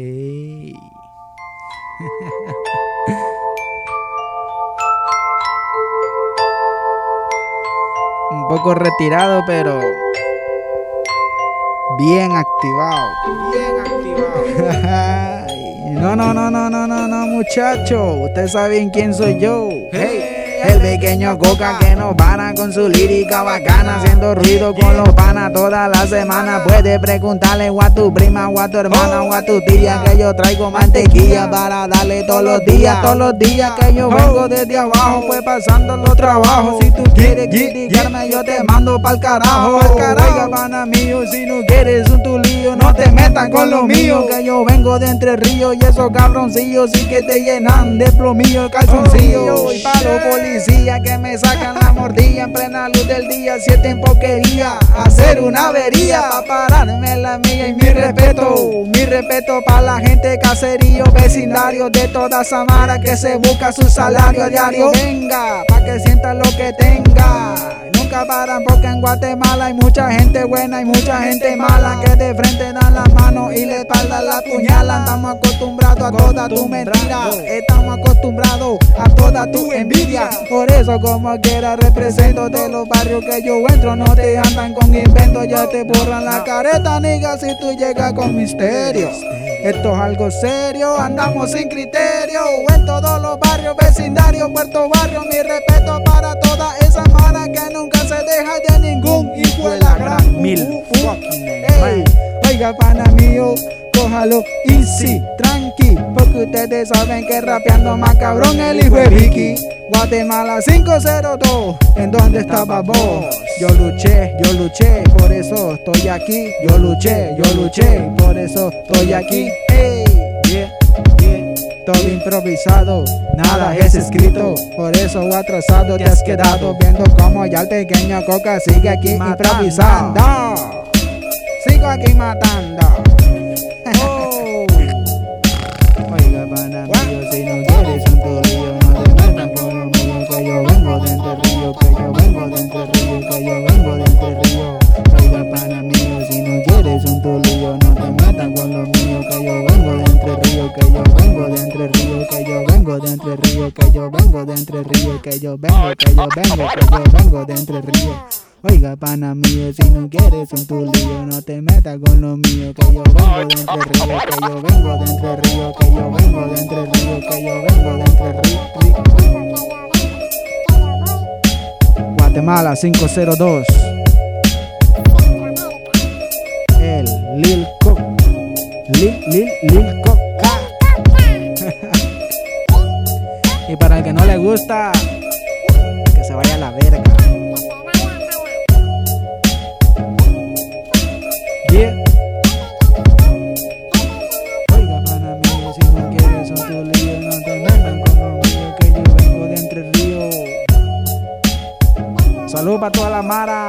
Hey. Un poco retirado, pero bien activado. Bien activado. no, no, no, no, no, no, no, muchacho. Ustedes saben quién soy yo. Hey. El pequeño coca que no para con su lírica bacana, haciendo ruido con los panas toda la semana. Puede preguntarle o a tu prima, o a tu hermana, o a tu tía, que yo traigo mantequilla para darle todos los días, todos los días que yo vengo desde abajo, pues pasando los trabajos. Si tú quieres criticarme, yo te mando pa'l carajo. Pa'l carajo, pana mío, si no quieres un tu lío, no te metas con lo mío, que yo vengo de entre ríos y esos cabroncillos sí que te llenan de plomillo el calzoncillo. Y palo policía que me sacan la mordilla en plena luz del día, siete en poquería, hacer una avería pa' pararme la mía y mi respeto, mi respeto para la gente caserío, vecindario de toda Samara que se busca su salario diario. Venga, pa' que sienta lo que tenga. Nunca paran porque en Guatemala hay mucha gente buena y mucha gente mala que de frente dan la mano la puñala. Estamos acostumbrados a toda tu mentira, estamos acostumbrados a toda tu envidia. Por eso como quiera represento de los barrios que yo entro, no te andan con inventos, ya te borran la careta, nigga, si tú llegas con misterio. Esto es algo serio, andamos sin criterio en todos los barrios, vecindarios, Puerto Barrio. Mi respeto para toda esa mara que nunca se deja de ningún hijo de la gran mil Ey, Oiga, pana mío, cójalo easy, tranqui, porque ustedes saben que rapeando más cabrón el hijo de Vicky. Guatemala 502, ¿en dónde estaba vos? Yo luché, yo luché, por eso estoy aquí. Yo luché, yo luché, por eso estoy aquí. Yeah, yeah. Todo improvisado, nada es escrito, por eso atrasado te has quedado viendo como ya el pequeño Coca sigue aquí improvisando. Sigo aquí matando. Entre río, que yo vengo de entre río, que yo vengo de entre río, que yo vengo, que yo vengo, que yo vengo de entre río. Oiga, pana mío, si no quieres un tulillo, no te metas con lo mío, que yo vengo de entre río, que yo vengo de entre río, que yo vengo de entre río, que yo vengo de entre río. Guatemala 502. El Lil Cook. Lil, Lil, Lil para gusta, que se vaya a la verga. Yeah. Oiga, pana mío, si no quieres un tulillo, no te metan con lo mío, que yo vengo de Entre Ríos. Salud para toda la mara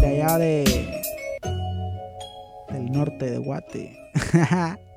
de allá de del norte de Guate.